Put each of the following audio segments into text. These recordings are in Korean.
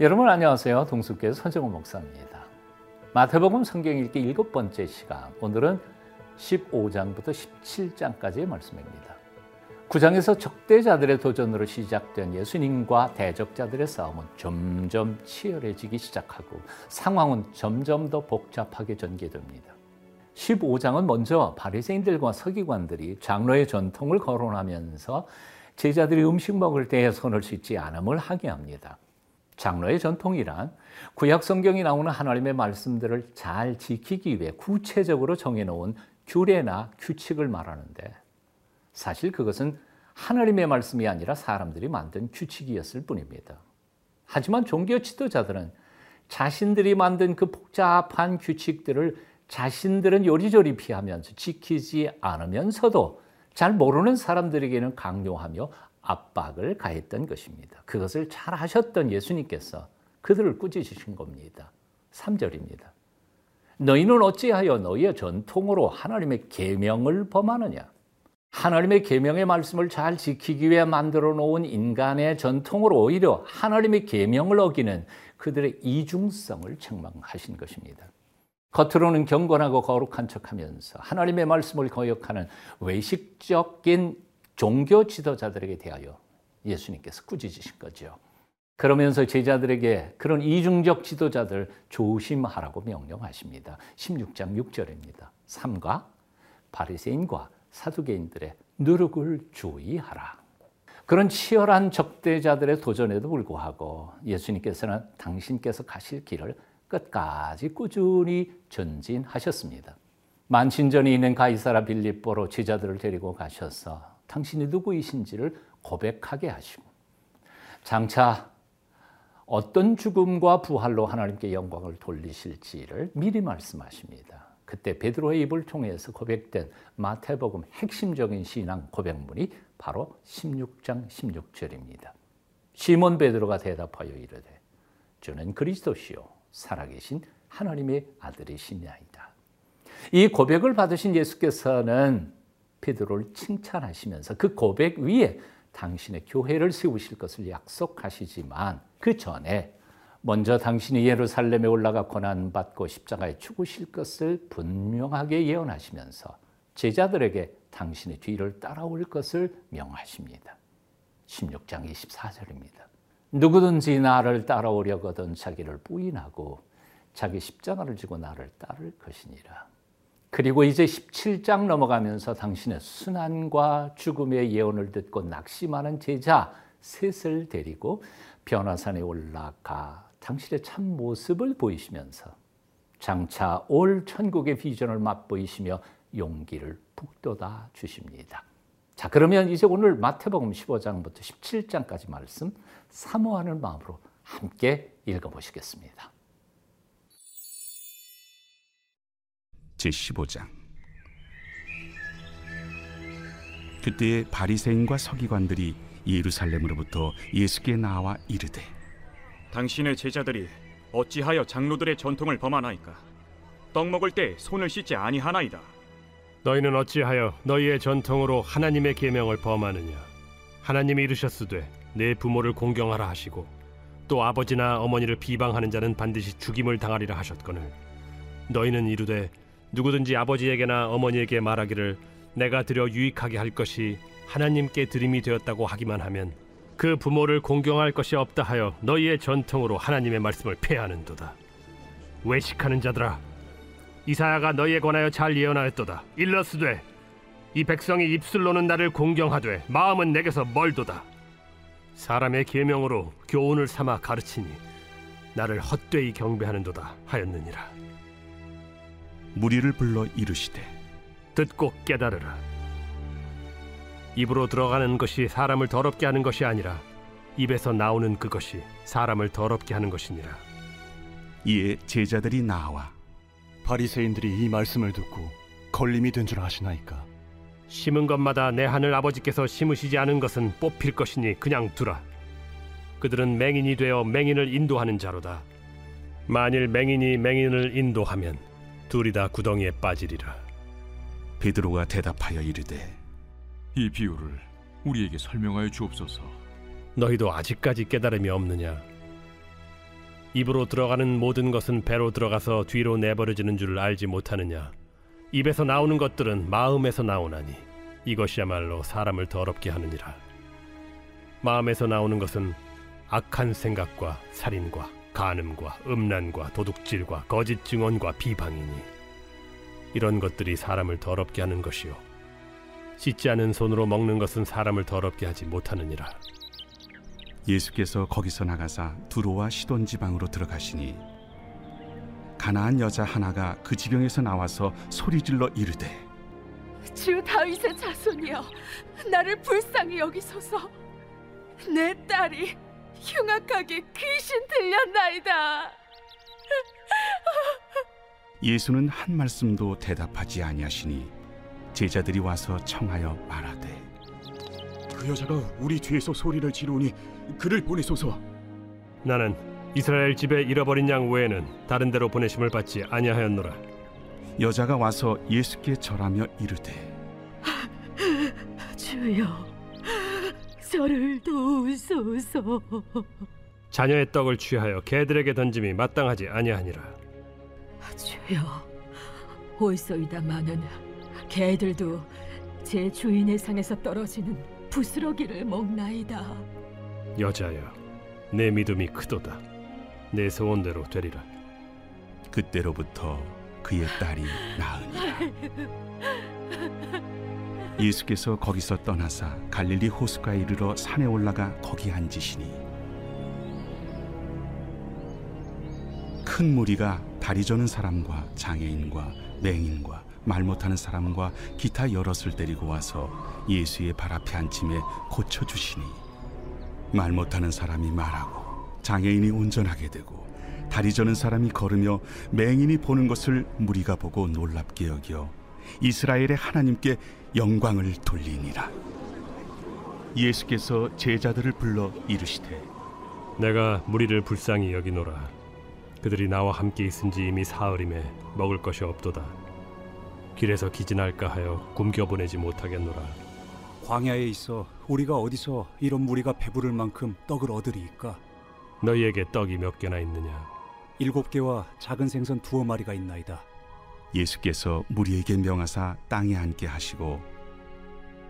여러분 안녕하세요. 동숙교회 서정호 목사입니다. 마태복음 성경 읽기 일곱 번째 시간. 오늘은 15장부터 17장까지의 말씀입니다. 9장에서 적대자들의 도전으로 시작된 예수님과 대적자들의 싸움은 점점 치열해지기 시작하고 상황은 점점 더 복잡하게 전개됩니다. 15장은 먼저 바리새인들과 서기관들이 장로의 전통을 거론하면서 제자들이 음식 먹을 때에 손을 씻지 않음을 항의합니다. 장로의 전통이란 구약 성경이 나오는 하나님의 말씀들을 잘 지키기 위해 구체적으로 정해놓은 규례나 규칙을 말하는데 사실 그것은 하나님의 말씀이 아니라 사람들이 만든 규칙이었을 뿐입니다. 하지만 종교 지도자들은 자신들이 만든 그 복잡한 규칙들을 자신들은 요리조리 피하면서 지키지 않으면서도 잘 모르는 사람들에게는 강요하며 압박을 가했던 것입니다. 그것을 잘 하셨던 예수님께서 그들을 꾸짖으신 겁니다. 3절입니다. 너희는 어찌하여 너희의 전통으로 하나님의 계명을 범하느냐? 하나님의 계명의 말씀을 잘 지키기 위해 만들어 놓은 인간의 전통으로 오히려 하나님의 계명을 어기는 그들의 이중성을 책망하신 것입니다. 겉으로는 경건하고 거룩한 척하면서 하나님의 말씀을 거역하는 외식적인 종교 지도자들에게 대하여 예수님께서 꾸짖으신 거죠. 그러면서 제자들에게 그런 이중적 지도자들 조심하라고 명령하십니다. 16장 6절입니다. 삼가 바리새인과 사두개인들의 누룩을 주의하라. 그런 치열한 적대자들의 도전에도 불구하고 예수님께서는 당신께서 가실 길을 끝까지 꾸준히 전진하셨습니다. 만신전에 있는 가이사라 빌립보로 제자들을 데리고 가셔서 당신이 누구이신지를 고백하게 하시고 장차 어떤 죽음과 부활로 하나님께 영광을 돌리실지를 미리 말씀하십니다. 그때 베드로의 입을 통해서 고백된 마태복음 핵심적인 신앙 고백문이 바로 16장 16절입니다. 시몬 베드로가 대답하여 이르되 저는 그리스도시요 살아계신 하나님의 아들이시냐이다. 이 고백을 받으신 예수께서는 베드로를 칭찬하시면서 그 고백 위에 당신의 교회를 세우실 것을 약속하시지만 그 전에 먼저 당신이 예루살렘에 올라가 고난 받고 십자가에 죽으실 것을 분명하게 예언하시면서 제자들에게 당신의 뒤를 따라올 것을 명하십니다. 16장 24절입니다. 누구든지 나를 따라오려거든 자기를 부인하고 자기 십자가를 지고 나를 따를 것이니라. 그리고 이제 17장 넘어가면서 당신의 순환과 죽음의 예언을 듣고 낙심하는 제자 셋을 데리고 변화산에 올라가 당신의 참 모습을 보이시면서 장차 올 천국의 비전을 맛보이시며 용기를 북돋아 주십니다. 자, 그러면 이제 오늘 마태복음 15장부터 17장까지 말씀 사모하는 마음으로 함께 읽어보시겠습니다. 제15장. 그때에 바리새인과 서기관들이 예루살렘으로부터 예수께 나와 이르되 당신의 제자들이 어찌하여 장로들의 전통을 범하나이까? 떡 먹을 때 손을 씻지 아니하나이다. 너희는 어찌하여 너희의 전통으로 하나님의 계명을 범하느냐? 하나님이 이르셨으되 내 부모를 공경하라 하시고 또 아버지나 어머니를 비방하는 자는 반드시 죽임을 당하리라 하셨거늘. 너희는 이르되 누구든지 아버지에게나 어머니에게 말하기를 내가 드려 유익하게 할 것이 하나님께 드림이 되었다고 하기만 하면 그 부모를 공경할 것이 없다 하여 너희의 전통으로 하나님의 말씀을 폐하는도다. 외식하는 자들아, 이사야가 너희에 관하여 잘 예언하였도다. 일러스되 이 백성이 입술로는 나를 공경하되 마음은 내게서 멀도다. 사람의 계명으로 교훈을 삼아 가르치니 나를 헛되이 경배하는도다 하였느니라. 무리를 불러 이르시되 듣고 깨달으라. 입으로 들어가는 것이 사람을 더럽게 하는 것이 아니라 입에서 나오는 그것이 사람을 더럽게 하는 것이니라. 이에 제자들이 나와 바리새인들이 이 말씀을 듣고 걸림이 된 줄 아시나이까? 심은 것마다 내 하늘 아버지께서 심으시지 않은 것은 뽑힐 것이니 그냥 두라. 그들은 맹인이 되어 맹인을 인도하는 자로다. 만일 맹인이 맹인을 인도하면 둘이 다 구덩이에 빠지리라. 베드로가 대답하여 이르되 이 비유를 우리에게 설명하여 주옵소서. 너희도 아직까지 깨달음이 없느냐? 입으로 들어가는 모든 것은 배로 들어가서 뒤로 내버려지는 줄 알지 못하느냐 입에서 나오는 것들은 마음에서 나오나니 이것이야말로 사람을 더럽게 하느니라 마음에서 나오는 것은 악한 생각과 살인과 간음과 음란과 도둑질과 거짓 증언과 비방이니 이런 것들이 사람을 더럽게 하는 것이요. 씻지 않은 손으로 먹는 것은 사람을 더럽게 하지 못하느니라. 예수께서 거기서 나가사 두로와 시돈 지방으로 들어가시니 가나안 여자 하나가 그 지경에서 나와서 소리질러 이르되 주 다윗의 자손이여 나를 불쌍히 여기소서. 내 딸이 흉악하게 귀신 들렸나이다 예수는 한 말씀도 대답하지 아니하시니 제자들이 와서 청하여 말하되 그 여자가 우리 뒤에서 소리를 지르니 그를 보내소서. 나는 이스라엘 집에 잃어버린 양 외에는 다른 데로 보내심을 받지 아니하였노라 여자가 와서 예수께 절하며 이르되 주여 저를 도우소서. 자녀의 떡을 취하여 개들에게 던짐이 마땅하지 아니하니라. 주여. 올소이다마는 개들도 제 주인의 상에서 떨어지는 부스러기를 먹나이다. 여자여 내 믿음이 크도다. 내 소원대로 되리라. 그때로부터 그의 딸이 나으니라 예수께서 거기서 떠나사 갈릴리 호수가에 이르러 산에 올라가 거기 앉으시니 큰 무리가 다리 저는 사람과 장애인과 맹인과 말 못하는 사람과 기타 여럿을 데리고 와서 예수의 발 앞에 앉힘에 고쳐 주시니 말 못하는 사람이 말하고 장애인이 운전하게 되고 다리 저는 사람이 걸으며 맹인이 보는 것을 무리가 보고 놀랍게 여겨 이스라엘의 하나님께 영광을 돌리니라. 예수께서 제자들을 불러 이르시되 내가 무리를 불쌍히 여기노라 그들이 나와 함께 있은지 이미 사흘임에 먹을 것이 없도다 길에서 기진할까 하여 굶겨 보내지 못하겠노라 광야에 있어 우리가 어디서 이런 무리가 배부를 만큼 떡을 얻으리이까? 너희에게 떡이 몇 개나 있느냐 일곱 개와 작은 생선 두어 마리가 있나이다. 예수께서 무리에게 명하사 땅에 앉게 하시고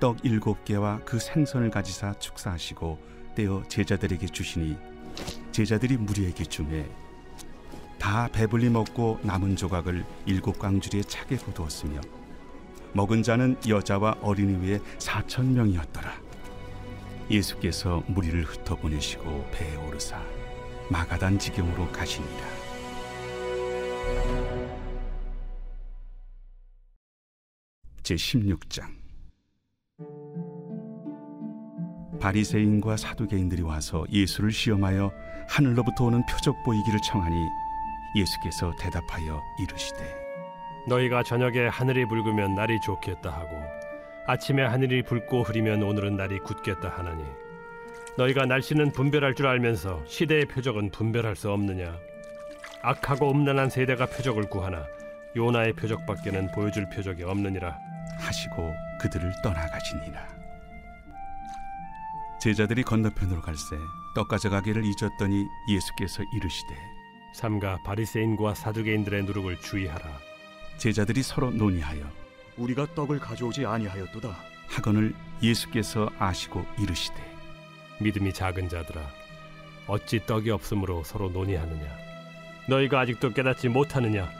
떡 일곱 개와 그 생선을 가지사 축사하시고 떼어 제자들에게 주시니 제자들이 무리에게 주매 다 배불리 먹고 남은 조각을 일곱 광주리에 차게 거두었으며 먹은 자는 여자와 어린이 외에 사천 명이었더라. 예수께서 무리를 흩어 보내시고 배에 오르사 마가단 지경으로 가시니라. 제 16장. 바리새인과 사두개인들이 와서 예수를 시험하여 하늘로부터 오는 표적 보이기를 청하니 예수께서 대답하여 이르시되 너희가 저녁에 하늘이 붉으면 날이 좋겠다 하고 아침에 하늘이 붉고 흐리면 오늘은 날이 굳겠다 하나니 너희가 날씨는 분별할 줄 알면서 시대의 표적은 분별할 수 없느냐? 악하고 음란한 세대가 표적을 구하나 요나의 표적밖에는 보여줄 표적이 없느니라 하시고 그들을 떠나가시니라. 제자들이 건너편으로 갈새 떡 가져가기를 잊었더니 예수께서 이르시되 삼가 바리새인과 사두개인들의 누룩을 주의하라. 제자들이 서로 논의하여 우리가 떡을 가져오지 아니하였도다. 하거늘 예수께서 아시고 이르시되 믿음이 작은 자들아 어찌 떡이 없으므로 서로 논의하느냐? 너희가 아직도 깨닫지 못하느냐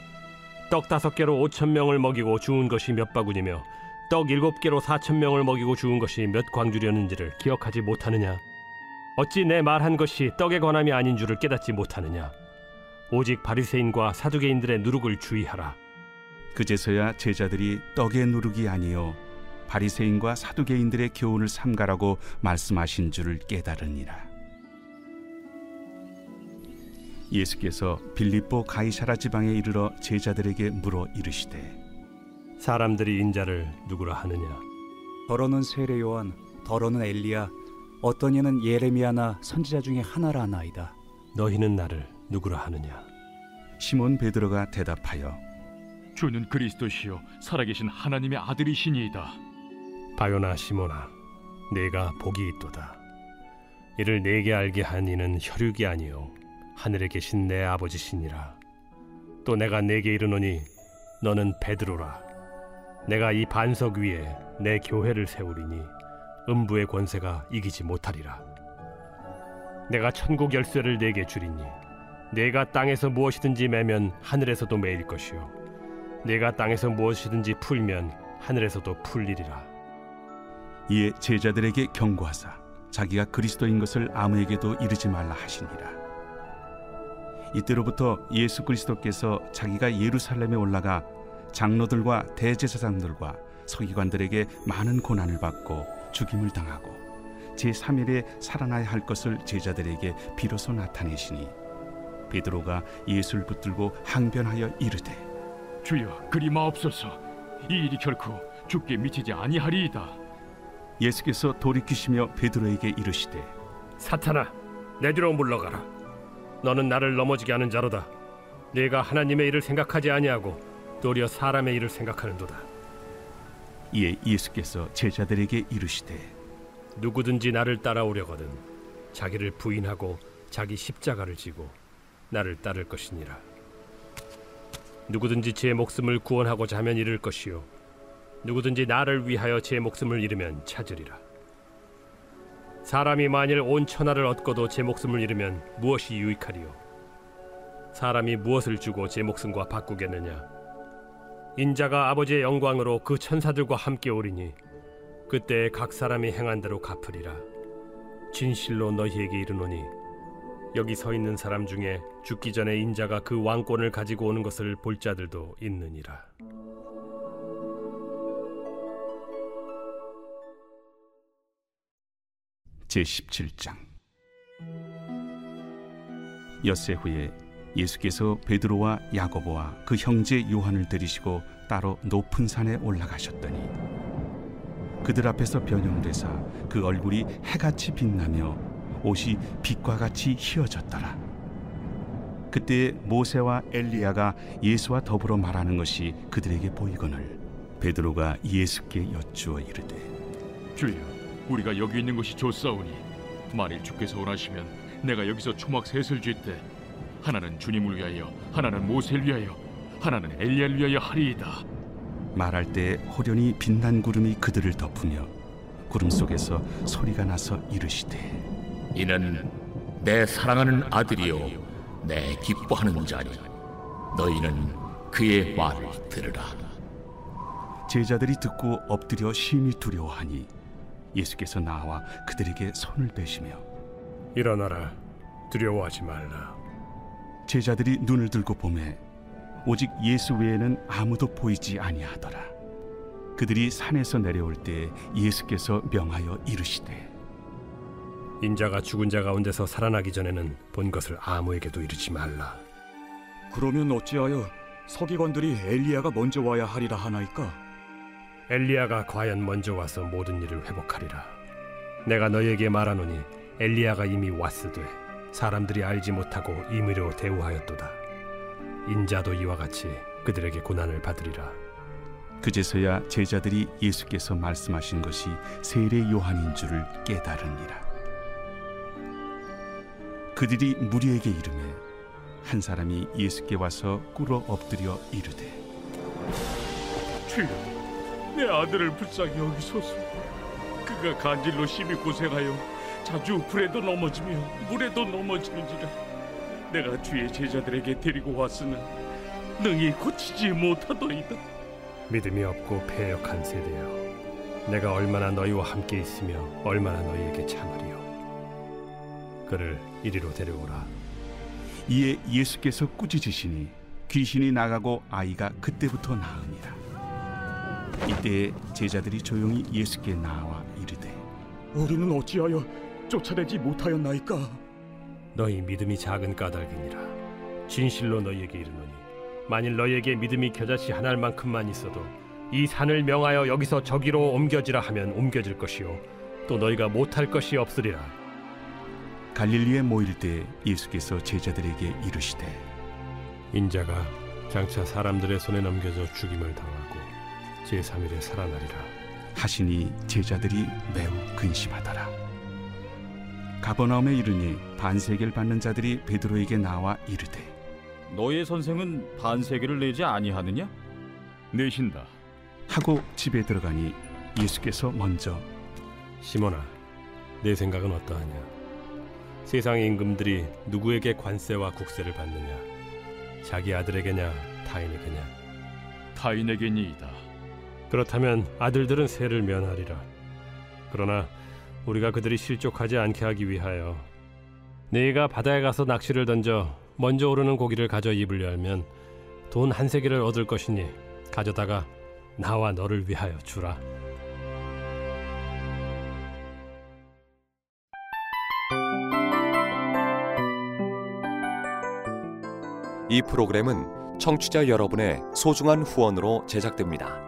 떡 다섯 개로 오천 명을 먹이고 주운 것이 몇 바구니며 떡 일곱 개로 사천 명을 먹이고 주운 것이 몇 광주렸는지를 기억하지 못하느냐? 어찌 내 말한 것이 떡에 관함이 아닌 줄을 깨닫지 못하느냐? 오직 바리새인과 사두개인들의 누룩을 주의하라. 그제서야 제자들이 떡의 누룩이 아니요 바리새인과 사두개인들의 교훈을 삼가라고 말씀하신 줄을 깨달으니라. 예수께서 빌립보 가이사라 지방에 이르러 제자들에게 물어 이르시되 사람들이 인자를 누구라 하느냐 더러는 세례 요한, 더러는 엘리야, 어떤 이는 예레미야나 선지자 중에 하나라 하나이다. 너희는 나를 누구라 하느냐 시몬 베드로가 대답하여 주는 그리스도시요 살아계신 하나님의 아들이시니이다. 바요나 시모나 내가 복이 있도다 이를 내게 알게 한 이는 혈육이 아니요 하늘에 계신 내 아버지시니라. 또 내가 내게 이르노니 너는 베드로라. 내가 이 반석 위에 내 교회를 세우리니 음부의 권세가 이기지 못하리라. 내가 천국 열쇠를 내게 주리니 내가 땅에서 무엇이든지 매면 하늘에서도 매일 것이요. 내가 땅에서 무엇이든지 풀면 하늘에서도 풀리리라. 이에 제자들에게 경고하사 자기가 그리스도인 것을 아무에게도 이르지 말라 하시니라. 이때로부터 예수 그리스도께서 자기가 예루살렘에 올라가 장로들과 대제사장들과 서기관들에게 많은 고난을 받고 죽임을 당하고 제 3일에 살아나야 할 것을 제자들에게 비로소 나타내시니 베드로가 예수를 붙들고 항변하여 이르되 주여 그리 마옵소서. 이 일이 결코 죽게 미치지 아니하리이다. 예수께서 돌이키시며 베드로에게 이르시되 사탄아 내 뒤로 물러가라 너는 나를 넘어지게 하는 자로다. 네가 하나님의 일을 생각하지 아니하고 도리어 사람의 일을 생각하는도다. 이에 예수께서 제자들에게 이르시되 누구든지 나를 따라오려거든 자기를 부인하고 자기 십자가를 지고 나를 따를 것이니라. 누구든지 제 목숨을 구원하고자 하면 잃을 것이요. 누구든지 나를 위하여 제 목숨을 잃으면 찾으리라 사람이 만일 온 천하를 얻고도 제 목숨을 잃으면 무엇이 유익하리요? 사람이 무엇을 주고 제 목숨과 바꾸겠느냐? 인자가 아버지의 영광으로 그 천사들과 함께 오리니 그때 각 사람이 행한 대로 갚으리라. 진실로 너희에게 이르노니 여기 서 있는 사람 중에 죽기 전에 인자가 그 왕권을 가지고 오는 것을 볼 자들도 있느니라 제17장. 엿새 후에 예수께서 베드로와 야고보와 그 형제 요한을 들이시고 따로 높은 산에 올라가셨더니 그들 앞에서 변형되사 그 얼굴이 해같이 빛나며 옷이 빛과 같이 희어졌더라. 그때 모세와 엘리야가 예수와 더불어 말하는 것이 그들에게 보이거늘 베드로가 예수께 여쭈어 이르되 주여 우리가 여기 있는 것이 좋사오니 만일 주께서 원하시면 내가 여기서 초막 셋을 쥘때 하나는 주님을 위하여 하나는 모세를 위하여 하나는 엘리야를 위하여 하리이다. 말할 때 호련히 빛난 구름이 그들을 덮으며 구름 속에서 소리가 나서 이르시되 이는 내 사랑하는 아들이요 내 기뻐하는 자니 너희는 그의 말을 들으라. 제자들이 듣고 엎드려 심히 두려워하니 예수께서 나와 그들에게 손을 대시며 일어나라 두려워하지 말라. 제자들이 눈을 들고 보매 오직 예수 외에는 아무도 보이지 아니하더라. 그들이 산에서 내려올 때 예수께서 명하여 이르시되 인자가 죽은 자 가운데서 살아나기 전에는 본 것을 아무에게도 이르지 말라. 그러면 어찌하여 서기관들이 엘리야가 먼저 와야 하리라 하나이까? 엘리야가 과연 먼저 와서 모든 일을 회복하리라. 내가 너희에게 말하노니 엘리야가 이미 왔으되 사람들이 알지 못하고 임의로 대우하였도다. 인자도 이와 같이 그들에게 고난을 받으리라. 그제서야 제자들이 예수께서 말씀하신 것이 세례 요한인 줄을 깨달으니라. 그들이 무리에게 이르매 한 사람이 예수께 와서 꿇어 엎드려 이르되 주여 내 아들을 불쌍히 여기소서. 그가 간질로 심히 고생하여 자주 불에도 넘어지며 물에도 넘어지는지라 내가 주의 제자들에게 데리고 왔으나 능히 고치지 못하더이다. 믿음이 없고 패역한 세대여 내가 얼마나 너희와 함께 있으며 얼마나 너희에게 참으리요? 그를 이리로 데려오라. 이에 예수께서 꾸짖으시니 귀신이 나가고 아이가 그때부터 나으니라 이때 제자들이 조용히 예수께 나와 이르되 우리는 어찌하여 쫓아내지 못하였나이까? 너희 믿음이 작은 까닭이니라 진실로 너희에게 이르노니 만일 너희에게 믿음이 겨자씨 한 알만큼만 있어도 이 산을 명하여 여기서 저기로 옮겨지라 하면 옮겨질 것이요 또 너희가 못할 것이 없으리라 갈릴리에 모일 때 예수께서 제자들에게 이르시되 인자가 장차 사람들의 손에 넘겨져 죽임을 당하고 제3일에 살아나리라 하시니 제자들이 매우 근심하더라 가버나움에 이르니 반세계를 받는 자들이 베드로에게 나와 이르되 너의 선생은 반세계를 내지 아니하느냐? 내신다. 하고 집에 들어가니 예수께서 먼저 시몬아, 내 생각은 어떠하냐? 세상의 임금들이 누구에게 관세와 국세를 받느냐? 자기 아들에게냐, 타인에게냐? 타인에게니이다. 그렇다면 아들들은 세를 면하리라. 그러나 우리가 그들이 실족하지 않게 하기 위하여 네가 바다에 가서 낚시를 던져 먼저 오르는 고기를 가져 입을 열면 돈 한 세기를 얻을 것이니 가져다가 나와 너를 위하여 주라. 이 프로그램은 청취자 여러분의 소중한 후원으로 제작됩니다.